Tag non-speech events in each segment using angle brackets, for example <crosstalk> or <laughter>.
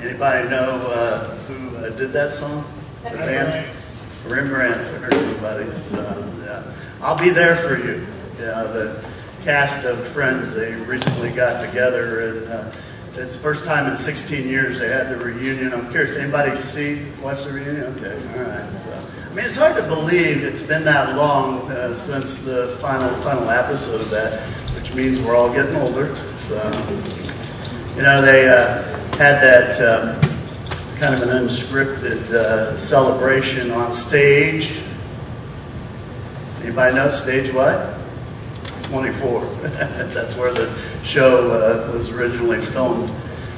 Anybody know uh, who uh, did that song? The band? Rembrandts. I heard somebody. So, yeah. I'll be there for you. Yeah, the cast of Friends, they recently got together and uh, it's the first time in 16 years they had the reunion. I'm curious, anybody see, watch the reunion? Okay, all right. So, I mean, it's hard to believe it's been that long uh, since the final final episode of that, which means we're all getting older. So, you know, they uh, had that um, kind of an unscripted uh, celebration on stage. Anybody know stage what? 24. <laughs> That's where the show uh, was originally filmed.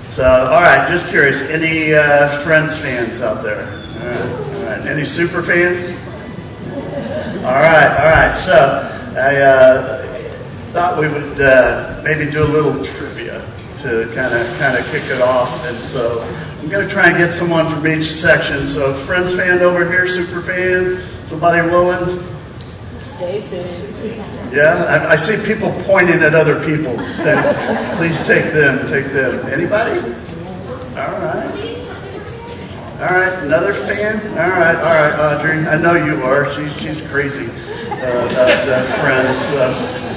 So, all right, just curious, any uh, Friends fans out there? All right, all right. Any super fans? All right, all right. So, I uh, thought we would uh, maybe do a little trivia to kind of kind of kick it off, and so I'm going to try and get someone from each section. So, Friends fan over here, super fan, somebody willing? Stacy. Yeah, I, I see people pointing at other people. Then please take them, take them. Anybody? All right. All right, another fan? All right, all right, Audrey. I know you are. She's, she's crazy uh, about uh, friends. Uh,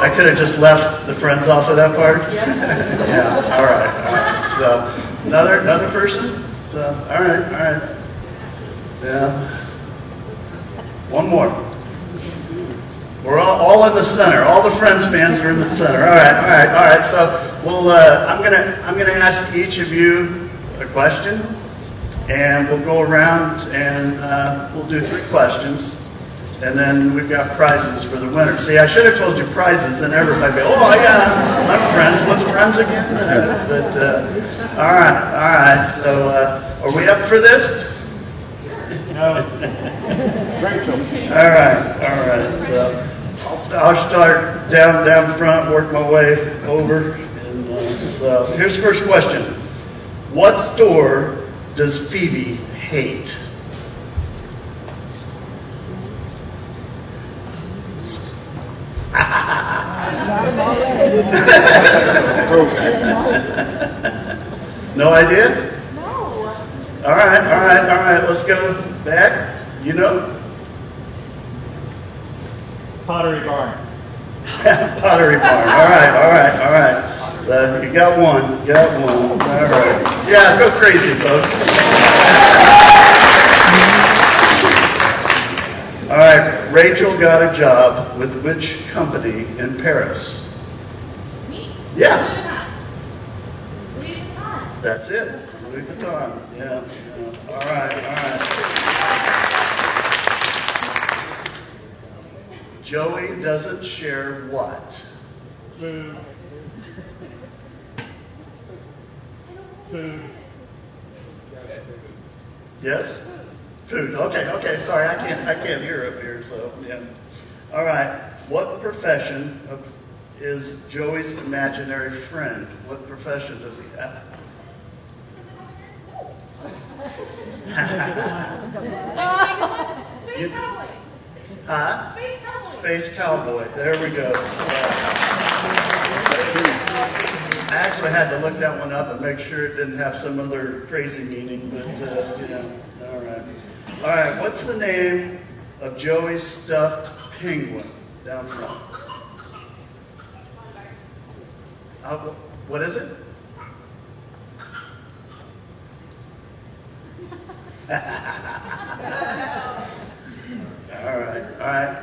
I could have just left the friends off of that part. <laughs> yeah, all right, all right. So, another, another person? So, all right, all right. Yeah. One more. We're all, all in the center. All the Friends fans are in the center. All right, all right, all right. So we'll. Uh, I'm gonna. I'm gonna ask each of you a question, and we'll go around and uh, we'll do three questions, and then we've got prizes for the winner. See, I should have told you prizes, and everybody be, oh yeah, I'm friends. What's friends again? Uh, <laughs> but uh, all right, all right. So uh, are we up for this? No. <laughs> Rachel. All right, all right. So I'll, I'll start down down front, work my way over. And, uh, so here's the first question: What store does Phoebe hate? No idea? No. All right, all right, all right. Let's go back. You know? Pottery Barn. <laughs> Pottery Barn. All right, all right, all right. Uh, you got one. You got one. All right. Yeah, go crazy, folks. All right. Rachel got a job with which company in Paris? Me? Yeah, Louis Vuitton. that's it. Louis Vuitton. Yeah. yeah. All right, all right. Joey doesn't share what? Food. Food. Yes? Food. Okay, okay. Sorry, I can't I can't hear up here, so yeah. All right. What profession of, is Joey's imaginary friend? What profession does he have? Space Cowboy. Huh? Space Cowboy. Space cowboy. There we go. I actually had to look that one up and make sure it didn't have some other crazy meaning, but uh, you know. All right. What's the name of Joey's stuffed penguin down front? Uh, what is it? all right. All right.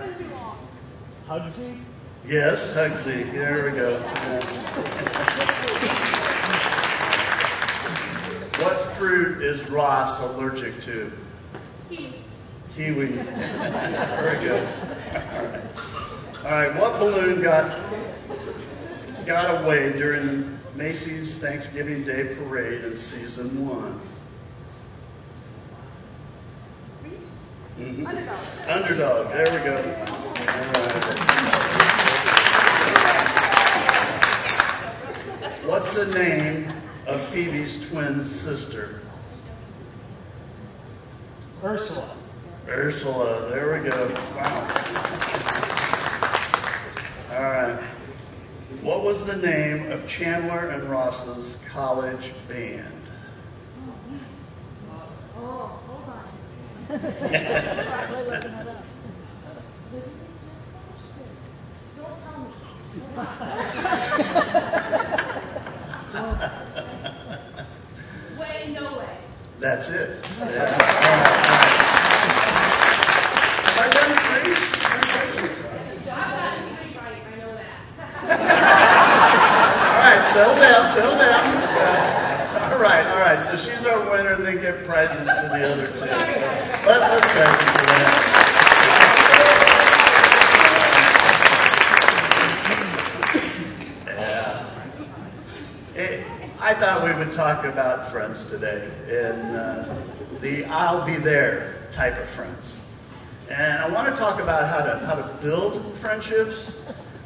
Hugsy. Yes, Hugsy. There we go. Yeah. what fruit is Ross allergic to? Kiwi. Very good. All right. All right. What balloon got got away during Macy's Thanksgiving Day Parade in season one? Mhm. Underdog. Underdog. There we go. What's the name of Phoebe's twin sister? Ursula. Ursula, there we go. Wow. All right. What was the name of Chandler and Ross's college band? Oh, hold on. <laughs> Don't tell me. <laughs> That's it. Yeah. Have I done three? I've gotten three right, I know that. All right, settle down, settle down. All right, all right. So she's our winner, and they get prizes to the other two. Let, let's thank you for that. Yeah. Eh, I thought we would talk about friends today, and uh, the "I'll be there" type of friends. And I want to talk about how to how to build friendships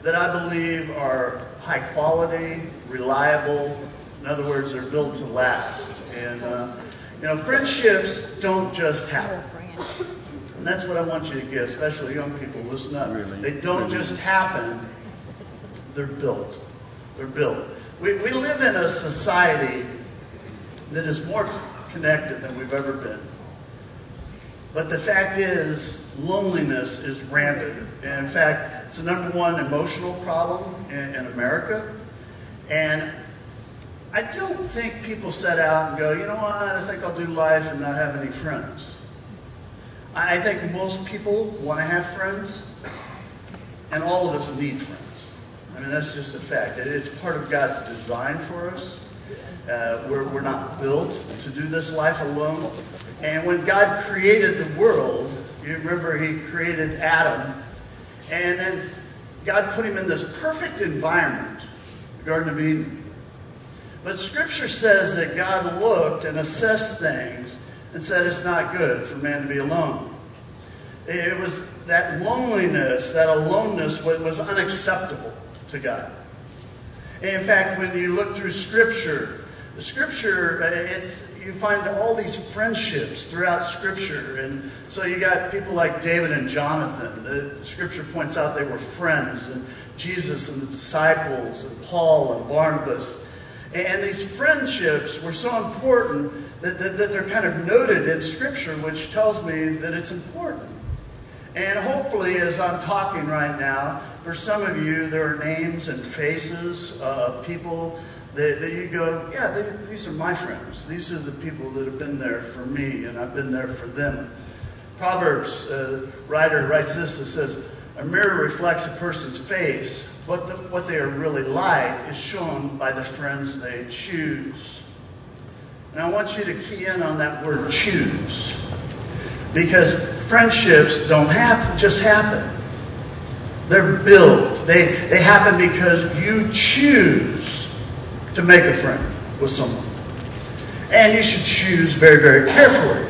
that I believe are high quality, reliable. In other words, they're built to last. And uh, you know, friendships don't just happen. And that's what I want you to get, especially young people. Listen up. They don't just happen. They're built. They're built. We, we live in a society that is more connected than we've ever been. But the fact is, loneliness is rampant. And in fact, it's the number one emotional problem in, in America. And I don't think people set out and go, you know what, I think I'll do life and not have any friends. I I think most people want to have friends, and all of us need friends. I mean, that's just a fact. It's part of God's design for us. Uh, we're, we're not built to do this life alone. And when God created the world, you remember He created Adam, and then God put him in this perfect environment, the Garden of Eden. But Scripture says that God looked and assessed things and said it's not good for man to be alone. It was that loneliness, that aloneness was, was unacceptable to God. In fact, when you look through Scripture, Scripture, uh, it, you find all these friendships throughout Scripture. And so you got people like David and Jonathan. The Scripture points out they were friends, and Jesus and the disciples, and Paul and Barnabas. And these friendships were so important that, that, that they're kind of noted in Scripture, which tells me that it's important. And hopefully, as I'm talking right now, for some of you, there are names and faces of people that, that you go, yeah, they, these are my friends. These are the people that have been there for me, and I've been there for them. Proverbs uh, writer writes this. It says, "A mirror reflects a person's face, but the, what they are really like is shown by the friends they choose." And I want you to key in on that word "choose." Because friendships don't happen, just happen. They're built. They, they happen because you choose to make a friend with someone. And you should choose very, very carefully.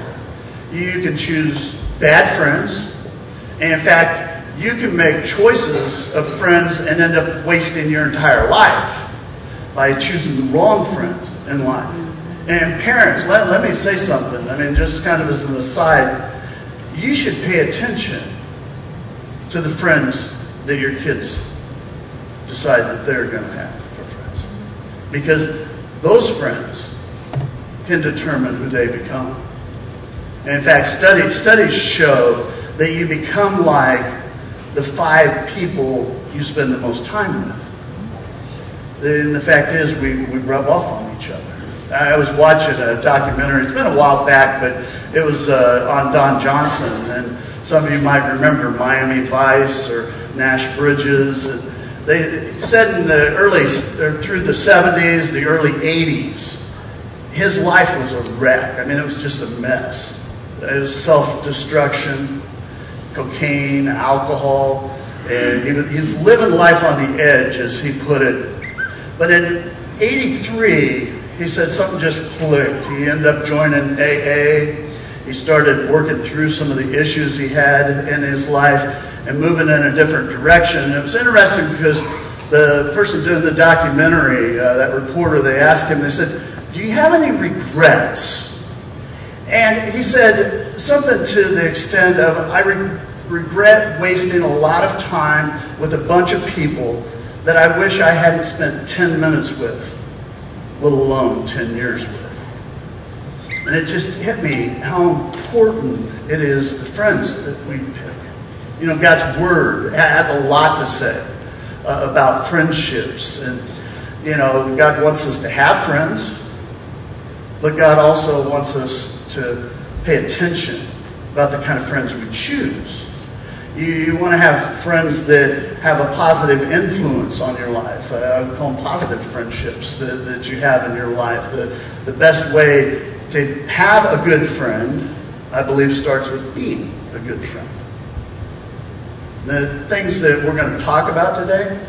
You can choose bad friends. And in fact, you can make choices of friends and end up wasting your entire life by choosing the wrong friends in life. And parents, let, let me say something. I mean, just kind of as an aside, you should pay attention to the friends that your kids decide that they're going to have for friends. Because those friends can determine who they become. And in fact, studies, studies show that you become like the five people you spend the most time with. And the fact is, we, we rub off on each other. I was watching a documentary, it's been a while back, but it was uh, on Don Johnson. And some of you might remember Miami Vice or Nash Bridges. And they said in the early, or through the 70s, the early 80s, his life was a wreck. I mean, it was just a mess. It was self destruction, cocaine, alcohol, and he was, he was living life on the edge, as he put it. But in 83, he said something just clicked. He ended up joining AA. He started working through some of the issues he had in his life and moving in a different direction. And it was interesting because the person doing the documentary, uh, that reporter, they asked him, they said, Do you have any regrets? And he said something to the extent of, I re- regret wasting a lot of time with a bunch of people that I wish I hadn't spent 10 minutes with, let alone 10 years with. And it just hit me how important it is the friends that we pick. You know, God's Word has a lot to say uh, about friendships. And, you know, God wants us to have friends, but God also wants us to pay attention about the kind of friends we choose. You, you want to have friends that have a positive influence on your life. Uh, I would call them positive friendships that, that you have in your life. The, the best way to have a good friend, I believe, starts with being a good friend. The things that we're going to talk about today,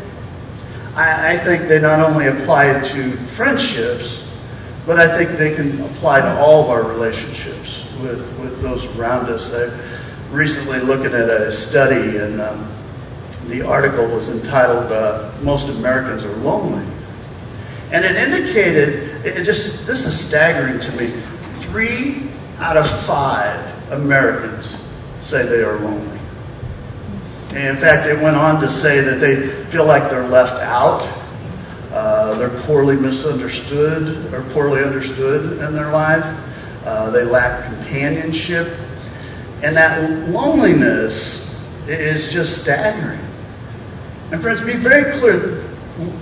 I, I think they not only apply to friendships, but I think they can apply to all of our relationships with, with those around us. I recently looking at a study, and um, the article was entitled uh, "Most Americans Are Lonely," and it indicated it just this is staggering to me. Three out of five Americans say they are lonely. And in fact, it went on to say that they feel like they're left out. Uh, they're poorly misunderstood or poorly understood in their life. Uh, they lack companionship. And that loneliness is just staggering. And friends, be very clear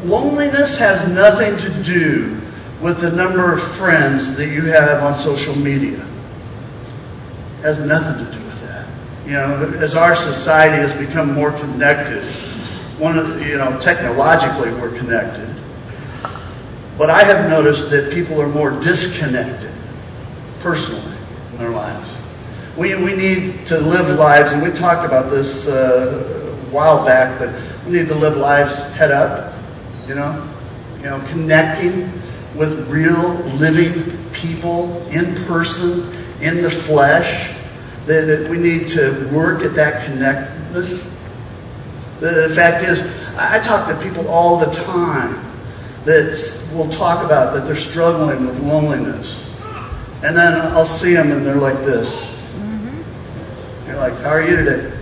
loneliness has nothing to do with the number of friends that you have on social media. It has nothing to do with that. You know, as our society has become more connected, one of, you know, technologically we're connected. But I have noticed that people are more disconnected personally in their lives. We, we need to live lives, and we talked about this uh, a while back, but we need to live lives head up, you know, you know, connecting with real living people in person, in the flesh. That, that we need to work at that connectedness. The, the fact is, I talk to people all the time that will talk about that they're struggling with loneliness. And then I'll see them and they're like this. Like, how are you today?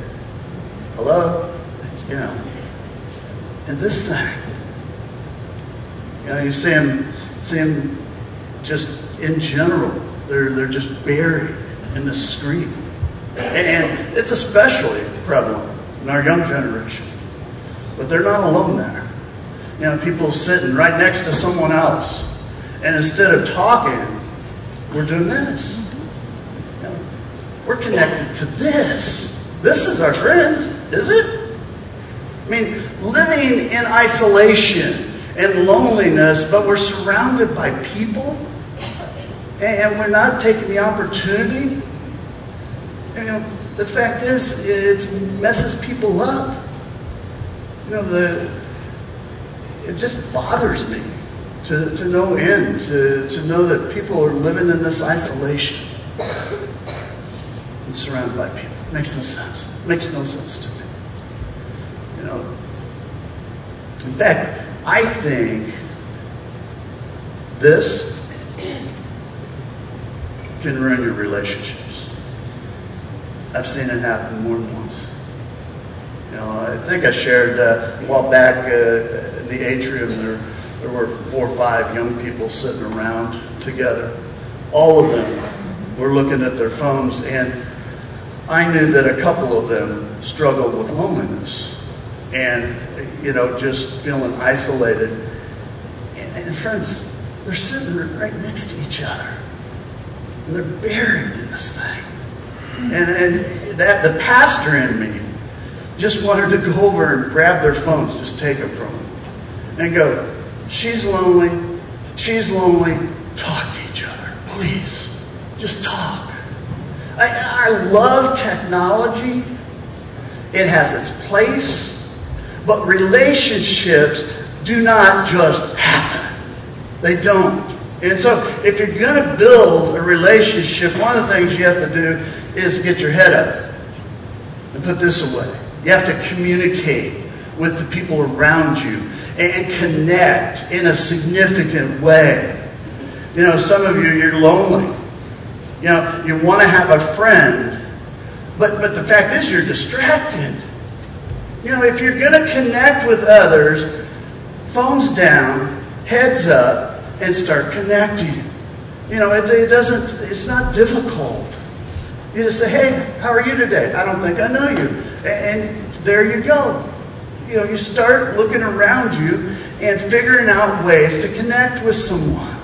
Hello? <laughs> You know. And this thing. You know, you see them, see them just in general. They're, they're just buried in the screen. And it's especially prevalent in our young generation. But they're not alone there. You know, people sitting right next to someone else. And instead of talking, we're doing this. We're connected to this. This is our friend, is it? I mean, living in isolation and loneliness, but we're surrounded by people and we're not taking the opportunity. You know, the fact is, it messes people up. You know, the, it just bothers me to, to no end, to, to know that people are living in this isolation and surrounded by people. Makes no sense. Makes no sense to me. You know, in fact, I think this can ruin your relationships. I've seen it happen more than once. You know, I think I shared uh, a while back uh, in the atrium there there were four or five young people sitting around together. All of them were looking at their phones, and I knew that a couple of them struggled with loneliness and, you know, just feeling isolated. And, and friends, they're sitting right next to each other, and they're buried in this thing. And, and that the pastor in me just wanted to go over and grab their phones, just take them from them, and go, She's lonely. She's lonely. Talk to each other, please. Just talk. I, I love technology. It has its place. But relationships do not just happen. They don't. And so, if you're going to build a relationship, one of the things you have to do is get your head up and put this away. You have to communicate with the people around you and connect in a significant way. You know, some of you, you're lonely. You know, you want to have a friend, but, but the fact is, you're distracted. You know, if you're going to connect with others, phones down, heads up, and start connecting. You know, it, it doesn't, it's not difficult. You just say, hey, how are you today? I don't think I know you. And there you go. You know, you start looking around you and figuring out ways to connect with someone.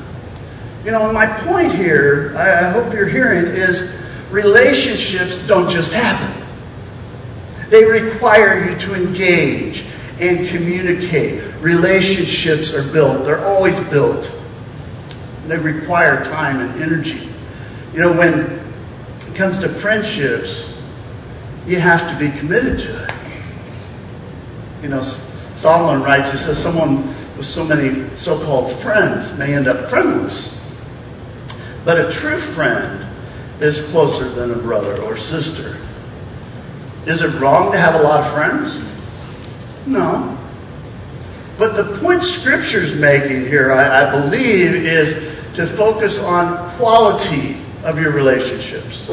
You know, my point here, I hope you're hearing, is relationships don't just happen. They require you to engage and communicate. Relationships are built, they're always built. They require time and energy. You know, when it comes to friendships, you have to be committed to it. You know, Solomon writes, he says, someone with so many so called friends may end up friendless. But a true friend is closer than a brother or sister. Is it wrong to have a lot of friends? No. But the point Scripture's making here, I, I believe, is to focus on quality of your relationships,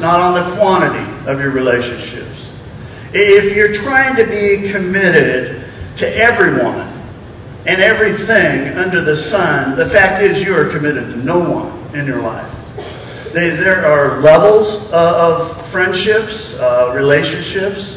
not on the quantity of your relationships. If you're trying to be committed to everyone and everything under the sun, the fact is you are committed to no one in your life. They, there are levels uh, of friendships, uh, relationships.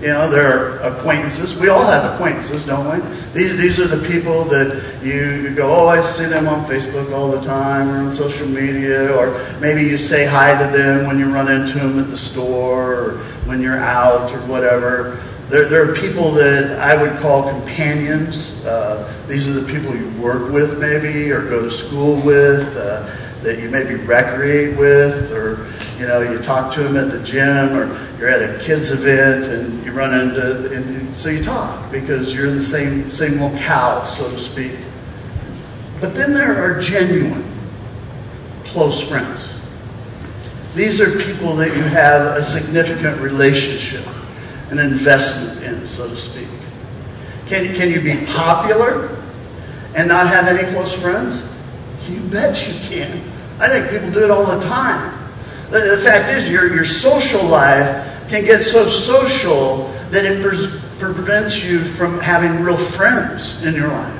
You know, there are acquaintances. We all have acquaintances, don't we? These, these are the people that you, you go, oh, I see them on Facebook all the time or on social media, or maybe you say hi to them when you run into them at the store or when you're out or whatever. There, there are people that I would call companions. Uh, these are the people you work with, maybe, or go to school with. Uh, that you maybe recreate with, or you know, you talk to them at the gym, or you're at a kids event and you run into, and so you talk because you're in the same same locale, so to speak. But then there are genuine, close friends. These are people that you have a significant relationship, an investment in, so to speak. Can, can you be popular and not have any close friends? You bet you can. I think people do it all the time. The, the fact is, your, your social life can get so social that it pre- prevents you from having real friends in your life.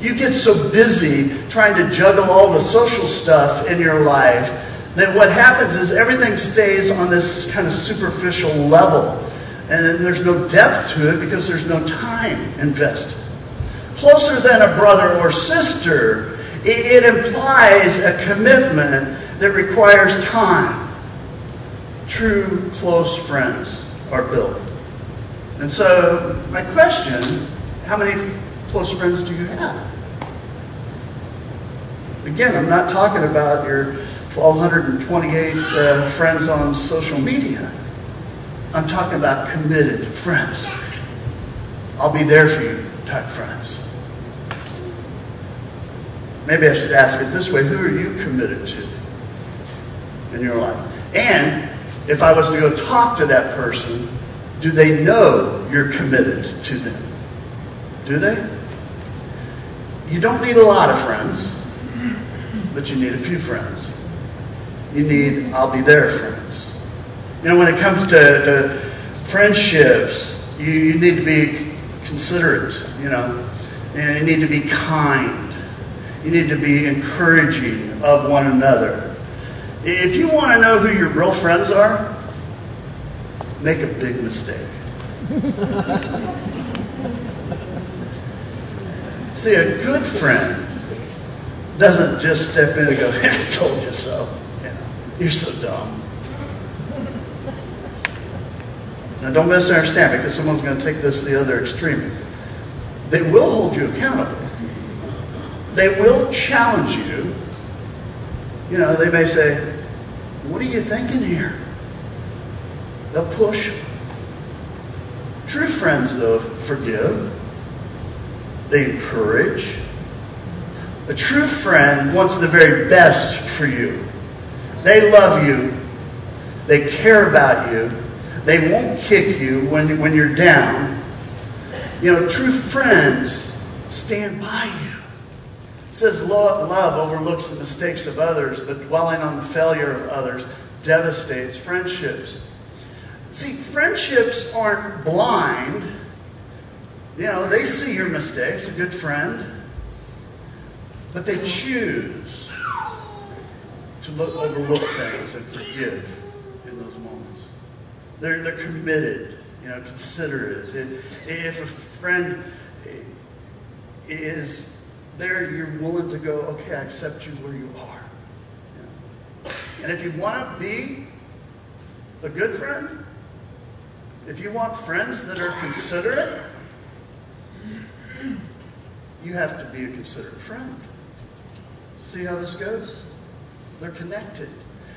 You get so busy trying to juggle all the social stuff in your life that what happens is everything stays on this kind of superficial level. And then there's no depth to it because there's no time invested. Closer than a brother or sister, it, it implies a commitment that requires time. True close friends are built. And so, my question how many close friends do you have? Again, I'm not talking about your 1,228 uh, friends on social media. I'm talking about committed friends. I'll be there for you type friends. Maybe I should ask it this way who are you committed to in your life? And if I was to go talk to that person, do they know you're committed to them? Do they? You don't need a lot of friends, but you need a few friends. You need, I'll be there friends. You know, when it comes to, to friendships, you, you need to be considerate, you know, and you need to be kind. You need to be encouraging of one another. If you want to know who your real friends are, make a big mistake. <laughs> See, a good friend doesn't just step in and go, <laughs> I told you so. You know, you're so dumb. Now, don't misunderstand because someone's going to take this the other extreme. They will hold you accountable. They will challenge you. You know, they may say, What are you thinking here? They'll push. True friends, though, forgive. They encourage. A true friend wants the very best for you. They love you. They care about you. They won't kick you when, when you're down. You know, true friends stand by you. It says love, overlooks the mistakes of others, but dwelling on the failure of others devastates friendships. See, friendships aren't blind. You know, they see your mistakes, a good friend, but they choose to look, overlook things and forgive. They're, they're committed, you know, considerate. If a friend is there, you're willing to go, okay, I accept you where you are. You know? And if you want to be a good friend, if you want friends that are considerate, you have to be a considerate friend. See how this goes? They're connected.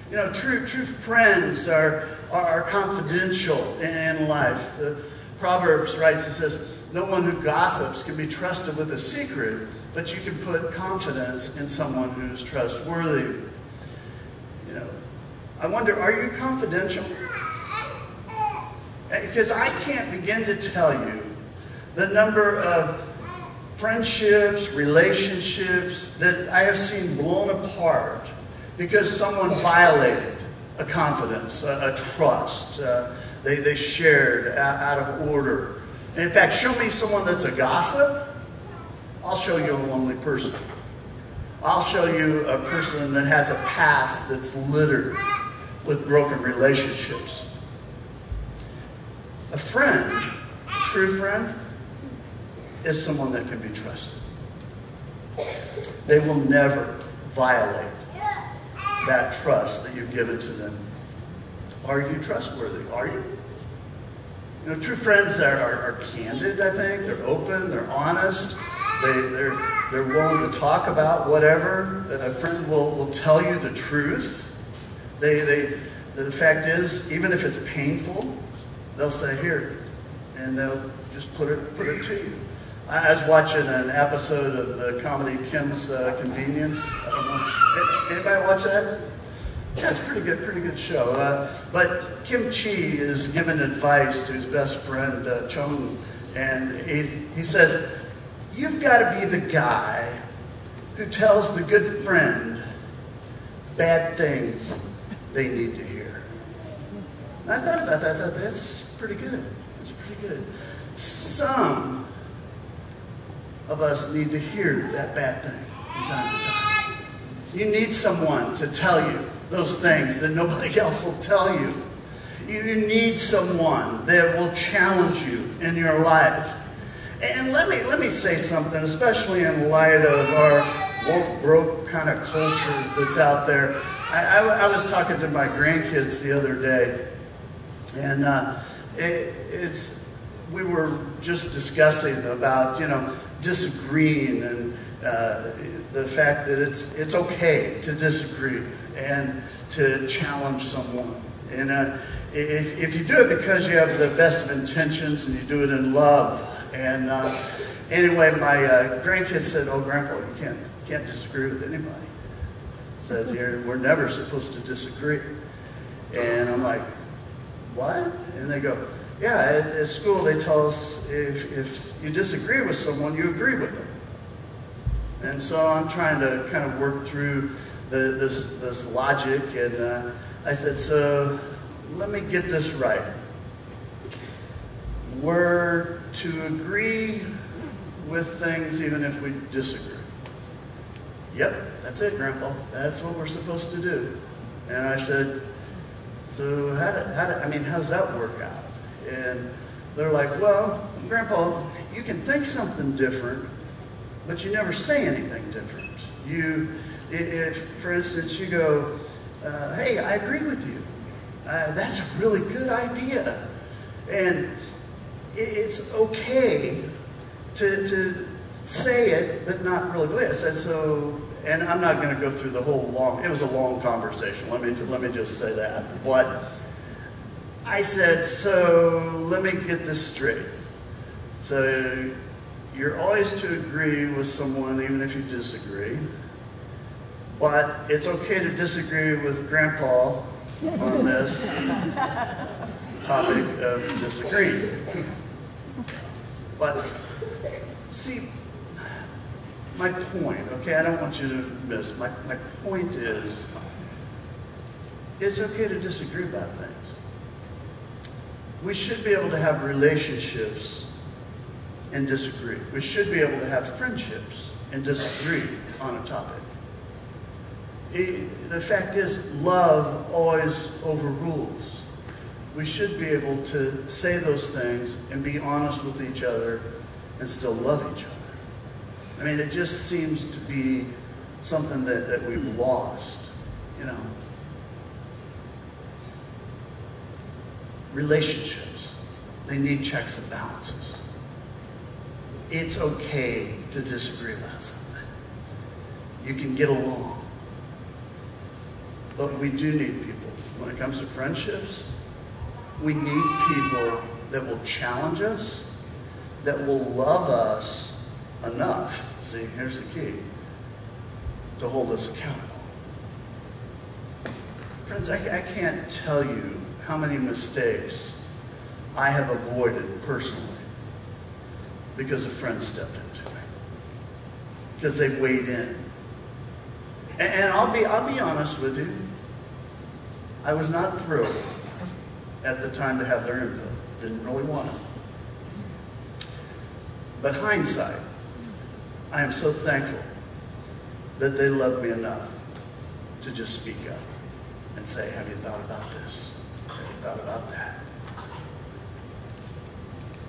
You know, true, true friends are, are, are confidential in life. The Proverbs writes, it says, no one who gossips can be trusted with a secret, but you can put confidence in someone who's trustworthy. You know, I wonder, are you confidential? Because I can't begin to tell you the number of friendships, relationships that I have seen blown apart because someone violated a confidence, a, a trust. Uh, they, they shared out, out of order. And in fact, show me someone that's a gossip, I'll show you a lonely person. I'll show you a person that has a past that's littered with broken relationships. A friend, a true friend, is someone that can be trusted. They will never violate that trust that you've given to them. Are you trustworthy? Are you? You know, true friends are, are, candid, I think. They're open, they're honest, they, they're, they're willing to talk about whatever. A friend will, will tell you the truth. They, they, the fact is, even if it's painful, they'll say, here, and they'll just put it, put it to you. I was watching an episode of the comedy Kim's uh, Convenience. Anybody watch that? Yeah, it's pretty good, pretty good show. Uh, but Kimchee is giving advice to his best friend uh, Jung, and he, he says, "You've got to be the guy who tells the good friend bad things they need to hear." And I thought about that. I thought that's pretty good. That's pretty good. Some of us need to hear that bad thing from time to time. You need someone to tell you those things that nobody <laughs> else will tell you. You need someone that will challenge you in your life. And let me let me say something, especially in light of our woke broke kind of culture that's out there. I, I, I was talking to my grandkids the other day, and uh, it, it's we were just discussing about you know disagreeing and uh, the fact that it's it's okay to disagree and to challenge someone. And uh, if, if you do it because you have the best of intentions and you do it in love. And uh, anyway, my uh, grandkids said, "Oh, Grandpa, you can't can't disagree with anybody." Said, "We're never supposed to disagree." And I'm like, "What?" And they go, "Yeah, at, at school they tell us if if you disagree with someone, you agree with them." And so I'm trying to kind of work through the, this, this logic. And uh, I said, so let me get this right. We're to agree with things even if we disagree. Yep, that's it, Grandpa. That's what we're supposed to do. And I said, so how did, how did, I mean, how's that work out? And they're like, well, Grandpa, you can think something different, but you never say anything different. You, if, for instance, you go, uh, hey, I agree with you. Uh, that's a really good idea. And it's okay to, to say it, but not really believe it. Said, so, and I'm not going to go through the whole long, it was a long conversation. Let me, let me just say that. But I said, so let me get this straight. So you're always to agree with someone, even if you disagree. But it's okay to disagree with Grandpa on this <laughs> topic of disagreeing. But see, my point, okay, I don't want you to miss. My, my point is, it's okay to disagree about things. We should be able to have relationships and disagree. We should be able to have friendships and disagree on a topic. The fact is, love always overrules. We should be able to say those things and be honest with each other and still love each other. I mean, it just seems to be something that, that we've lost, you know. Relationships, they need checks and balances. It's okay to disagree about something. You can get along. But we do need people. When it comes to friendships, we need people that will challenge us, that will love us enough. See, here's the key to hold us accountable. Friends, I, I can't tell you how many mistakes I have avoided personally because a friend stepped into me, because they weighed in. And, and I'll be I'll be honest with you. I was not thrilled at the time to have their input. Didn't really want it. But hindsight, I am so thankful that they loved me enough to just speak up and say, Have you thought about this? Thought about that?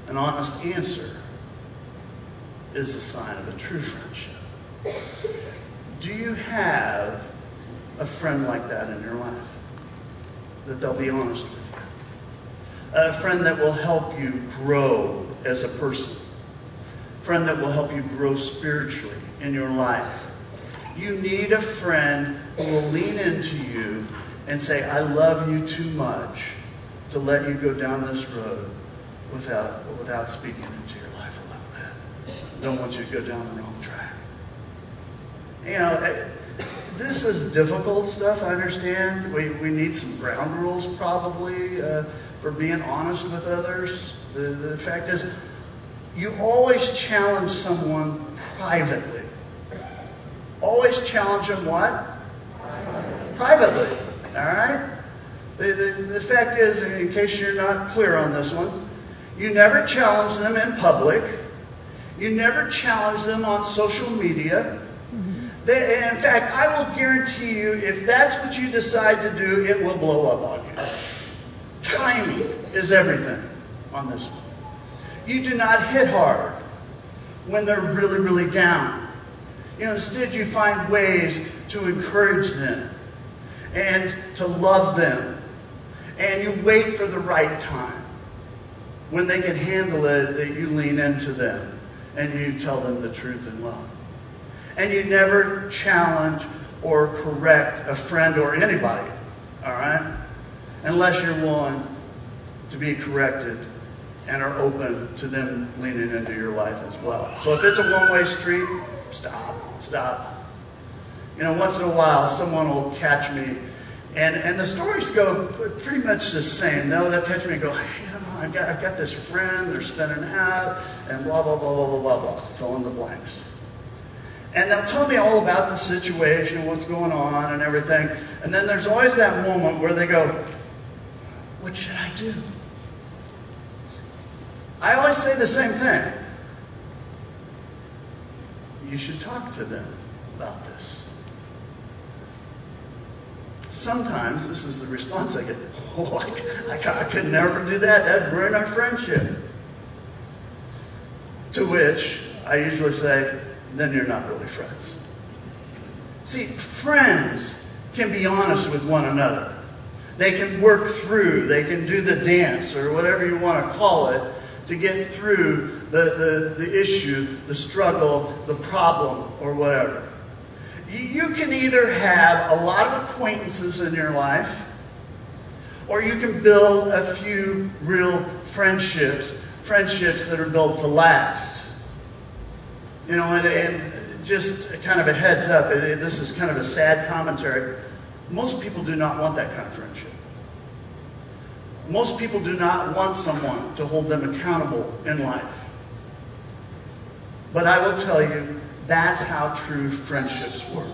An honest answer is a sign of a true friendship. Do you have a friend like that in your life? That they'll be honest with you. A friend that will help you grow as a person. A friend that will help you grow spiritually in your life. You need a friend who will lean into you and say, I love you too much to let you go down this road without, without speaking into your life a little bit. Don't want you to go down the wrong track. You know, eh, this is difficult stuff, I understand. We, we need some ground rules probably uh, for being honest with others. The, the fact is, you always challenge someone privately. Always challenge them what? Privately. All right? The, the, the fact is, in case you're not clear on this one, you never challenge them in public. You never challenge them on social media. They, in fact, I will guarantee you, if that's what you decide to do, it will blow up on you. Timing is everything on this one. You do not hit hard when they're really, really down. You know, instead, you find ways to encourage them and to love them. And you wait for the right time when they can handle it that you lean into them and you tell them the truth in love. And you never challenge or correct a friend or anybody, all right? Unless you're willing to be corrected and are open to them leaning into your life as well. So if it's a one way street, stop, stop. You know, once in a while, someone will catch me, and, and the stories go pretty much the same. They'll, they'll catch me and go, hey, I've got, I've got this friend, they're spinning out, and blah, blah, blah, blah, blah, blah, blah. Fill in the blanks. And they'll tell me all about the situation, what's going on, and everything. And then there's always that moment where they go, What should I do? I always say the same thing. You should talk to them about this. Sometimes this is the response I get <laughs> Oh, I, I, I could never do that. That'd ruin our friendship. To which I usually say, then you're not really friends. See, friends can be honest with one another. They can work through, they can do the dance or whatever you want to call it to get through the, the, the issue, the struggle, the problem, or whatever. You, can either have a lot of acquaintances in your life, or you can build a few real friendships, friendships that are built to last. You know, and, and just kind of a heads up, this is kind of a sad commentary. Most people do not want that kind of friendship. Most people do not want someone to hold them accountable in life. But I will tell you, that's how true friendships work.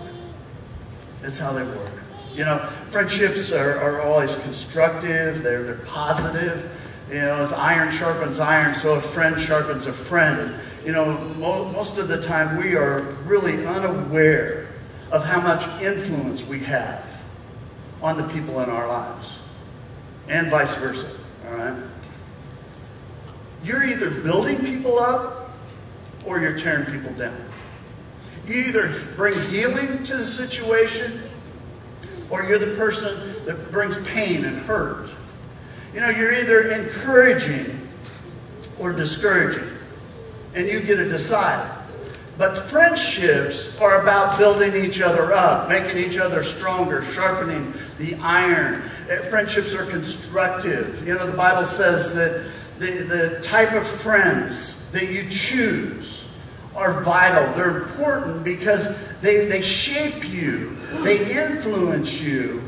That's how they work. You know, friendships are, are always constructive, they're, they're positive. You know, as iron sharpens iron, so a friend sharpens a friend. You know, mo- most of the time we are really unaware of how much influence we have on the people in our lives, and vice versa. All right? You're either building people up or you're tearing people down. You either bring healing to the situation or you're the person that brings pain and hurt. You know, you're either encouraging or discouraging, and you get to decide. But friendships are about building each other up, making each other stronger, sharpening the iron. Eh, friendships are constructive. You know, the Bible says that the, the type of friends that you choose are vital. They're important because they, they shape you, they influence you,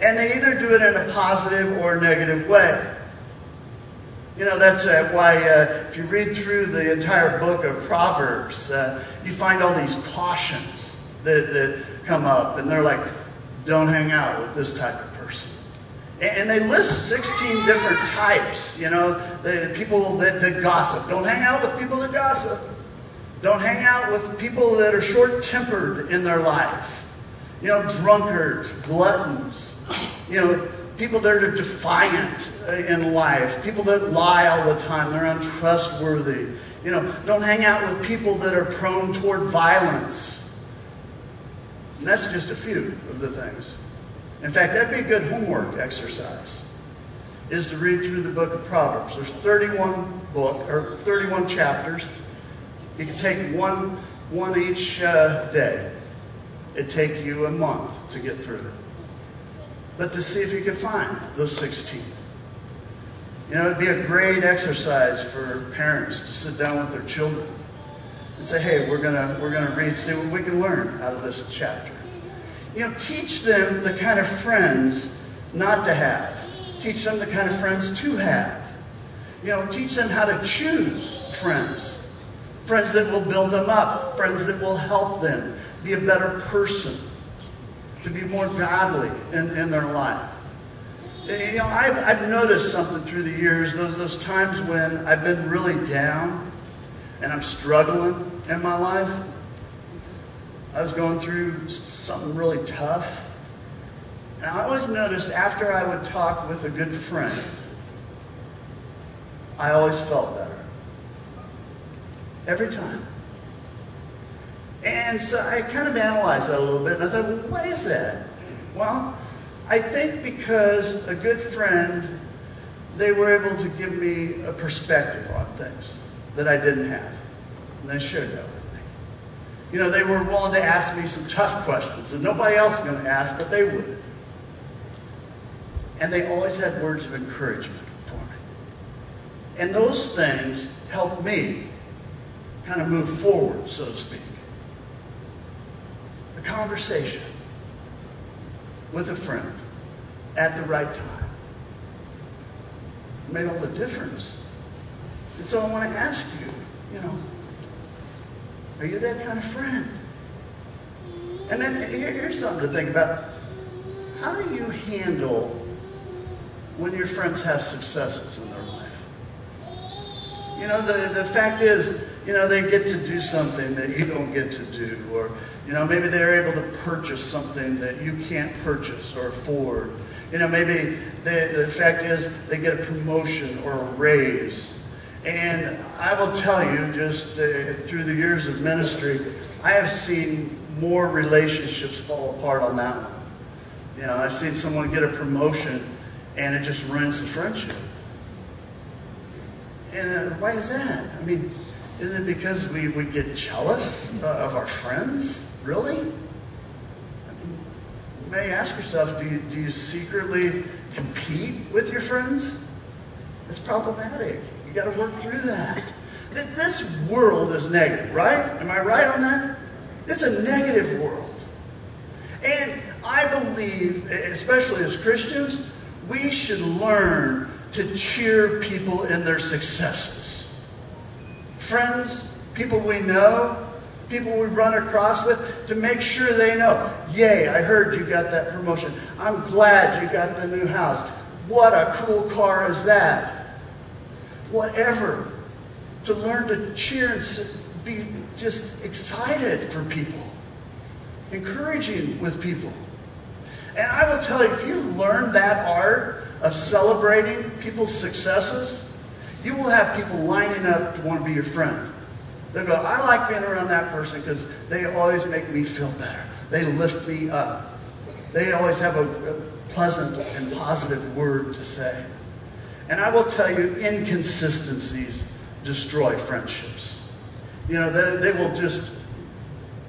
and they either do it in a positive or negative way. You know, that's uh, why uh, if you read through the entire book of Proverbs, uh, you find all these cautions that, that come up, and they're like, don't hang out with this type of person. And, they list 16 different types, you know, the people that, that gossip. Don't hang out with people that gossip. Don't hang out with people that are short tempered in their life. You know, drunkards, gluttons, you know, people that are defiant in life, people that lie all the time, they're untrustworthy. You know, don't hang out with people that are prone toward violence. And that's just a few of the things. In fact, that'd be a good homework exercise. Is to read through the book of Proverbs. There's 31 book or 31 chapters. You can take one one each uh, day. It'd take you a month to get through it but to see if you could find those 16. You know, it'd be a great exercise for parents to sit down with their children and say, hey, we're gonna we're gonna read, see what we can learn out of this chapter. You know, teach them the kind of friends not to have. Teach them the kind of friends to have. You know, teach them how to choose friends. Friends that will build them up, friends that will help them be a better person to be more godly in, in their life. You know, I've, I've noticed something through the years, those, those times when I've been really down and I'm struggling in my life. I was going through something really tough. And I always noticed after I would talk with a good friend, I always felt better. Every time. And so I kind of analyzed that a little bit, and I thought, well, why is that? Well, I think because a good friend, they were able to give me a perspective on things that I didn't have. And they shared that with me. You know, they were willing to ask me some tough questions that nobody else was going to ask, but they would. And they always had words of encouragement for me. And those things helped me kind of move forward, so to speak A conversation with a friend at the right time made all the difference. And so I want to ask you, you know, are you that kind of friend? And then here's something to think about. How do you handle when your friends have successes in their life? You know, the, the fact is, you know, they get to do something that you don't get to do, or you know, maybe they're able to purchase something that you can't purchase or afford. You know, maybe they, the fact is they get a promotion or a raise. And I will tell you, just uh, through the years of ministry, I have seen more relationships fall apart on that one. You know, I've seen someone get a promotion and it just ruins the friendship. And uh, why is that? I mean, is it because we, we get jealous uh, of our friends? Really? You may ask yourself do you, do you secretly compete with your friends? It's problematic. You got to work through that. that. This world is negative, right? Am I right on that? It's a negative world. And I believe, especially as Christians, we should learn to cheer people in their successes. Friends, people we know, people we run across with to make sure they know, yay, I heard you got that promotion. I'm glad you got the new house. What a cool car is that? Whatever. To learn to cheer and be just excited for people. encouraging with people. And I will tell you, if you learn that art of celebrating people's successes, you will have people lining up to want to be your friend. They'll go, I like being around that person because they always make me feel better. They lift me up. They always have a, a pleasant and positive word to say. And I will tell you, inconsistencies destroy friendships. You know, they, they will just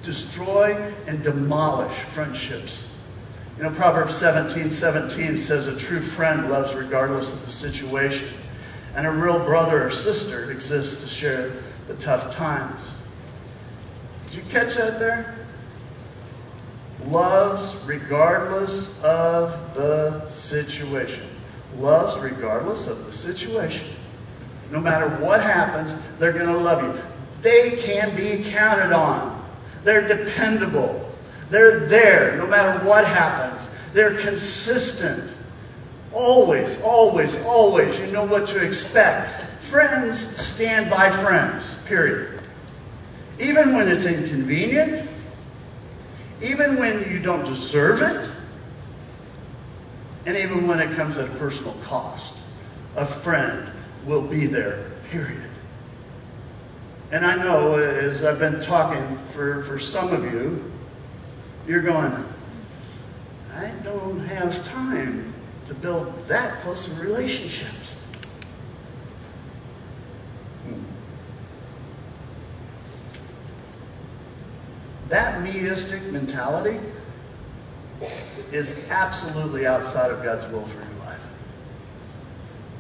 destroy and demolish friendships. You know, Proverbs 17 17 says, A true friend loves regardless of the situation, and a real brother or sister exists to share the tough times. Did you catch that there? Loves regardless of the situation. Loves regardless of the situation. No matter what happens, they're going to love you. They can be counted on. They're dependable. They're there no matter what happens. They're consistent. Always, always, always. You know what to expect. Friends stand by friends, period. Even when it's inconvenient, even when you don't deserve it, and even when it comes at a personal cost. A friend will be there, period. And I know as I've been talking for, for some of you, you're going, I don't have time to build that close of relationships. That meistic mentality is absolutely outside of God's will for your life.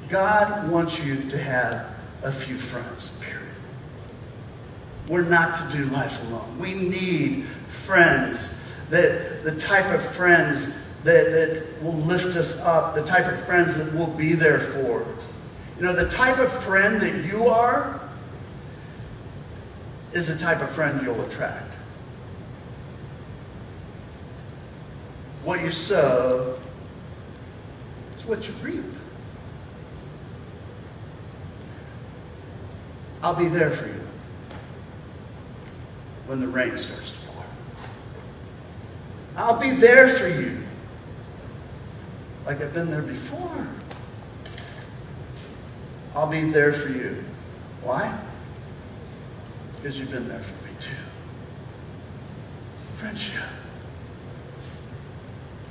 God wants you to have a few friends, period. We're not to do life alone. We need friends that the type of friends that, that will lift us up, the type of friends that we'll be there for. You know, the type of friend that you are is the type of friend you'll attract. What you sow is what you reap. I'll be there for you when the rain starts to pour. I'll be there for you like I've been there before. I'll be there for you. Why? Because you've been there for me too. Friendship.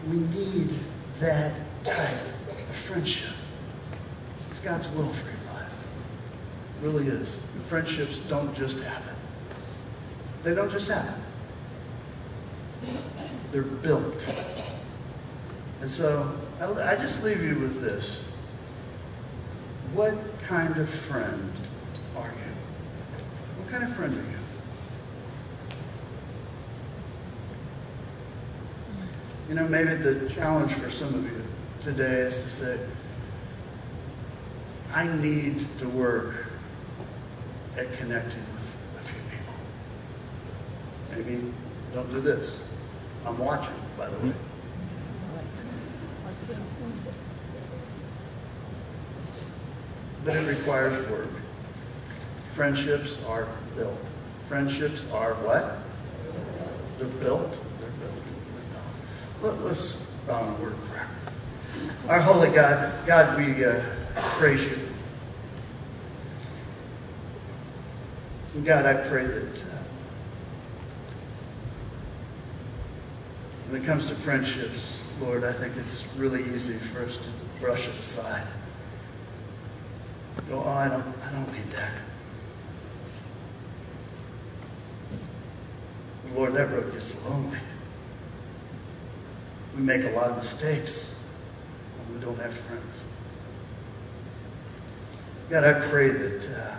We need that type of friendship. It's God's will for your life. It really is. And friendships don't just happen. They don't just happen. They're built. And so I just leave you with this. What kind of friend are you? What kind of friend are you? You know, maybe the challenge for some of you today is to say, I need to work at connecting with a few people. Maybe don't do this. I'm watching, by the way. But it requires work. Friendships are built. Friendships are what? They're built. They're built. Let, us bow in word of prayer. Our holy God, God, we uh, praise you. God, I pray that uh, when it comes to friendships, Lord, I think it's really easy for us to brush it aside. Go, oh, I don't, I don't need that. Lord, that road gets lonely we make a lot of mistakes when we don't have friends. God, I pray that uh,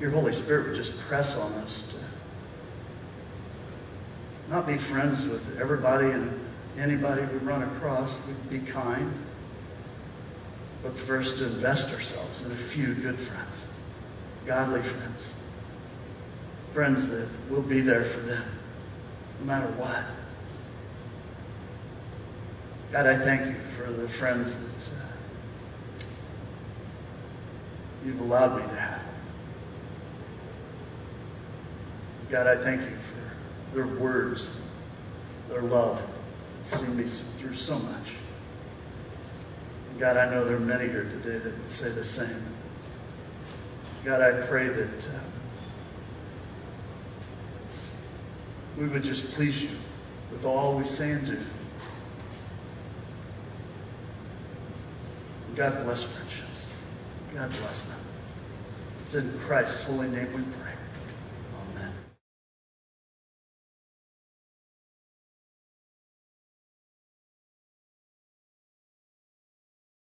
your Holy Spirit would just press on us to not be friends with everybody and anybody we run across. We be kind. But first to invest ourselves in a few good friends, godly friends, friends that will be there for them no matter what. God, I thank you for the friends that uh, you've allowed me to have. God, I thank you for their words, their love that's seen me through so much. God, I know there are many here today that would say the same. God, I pray that um, we would just please you with all we say and do. God bless friendships. God bless them. It's in Christ's holy name we pray.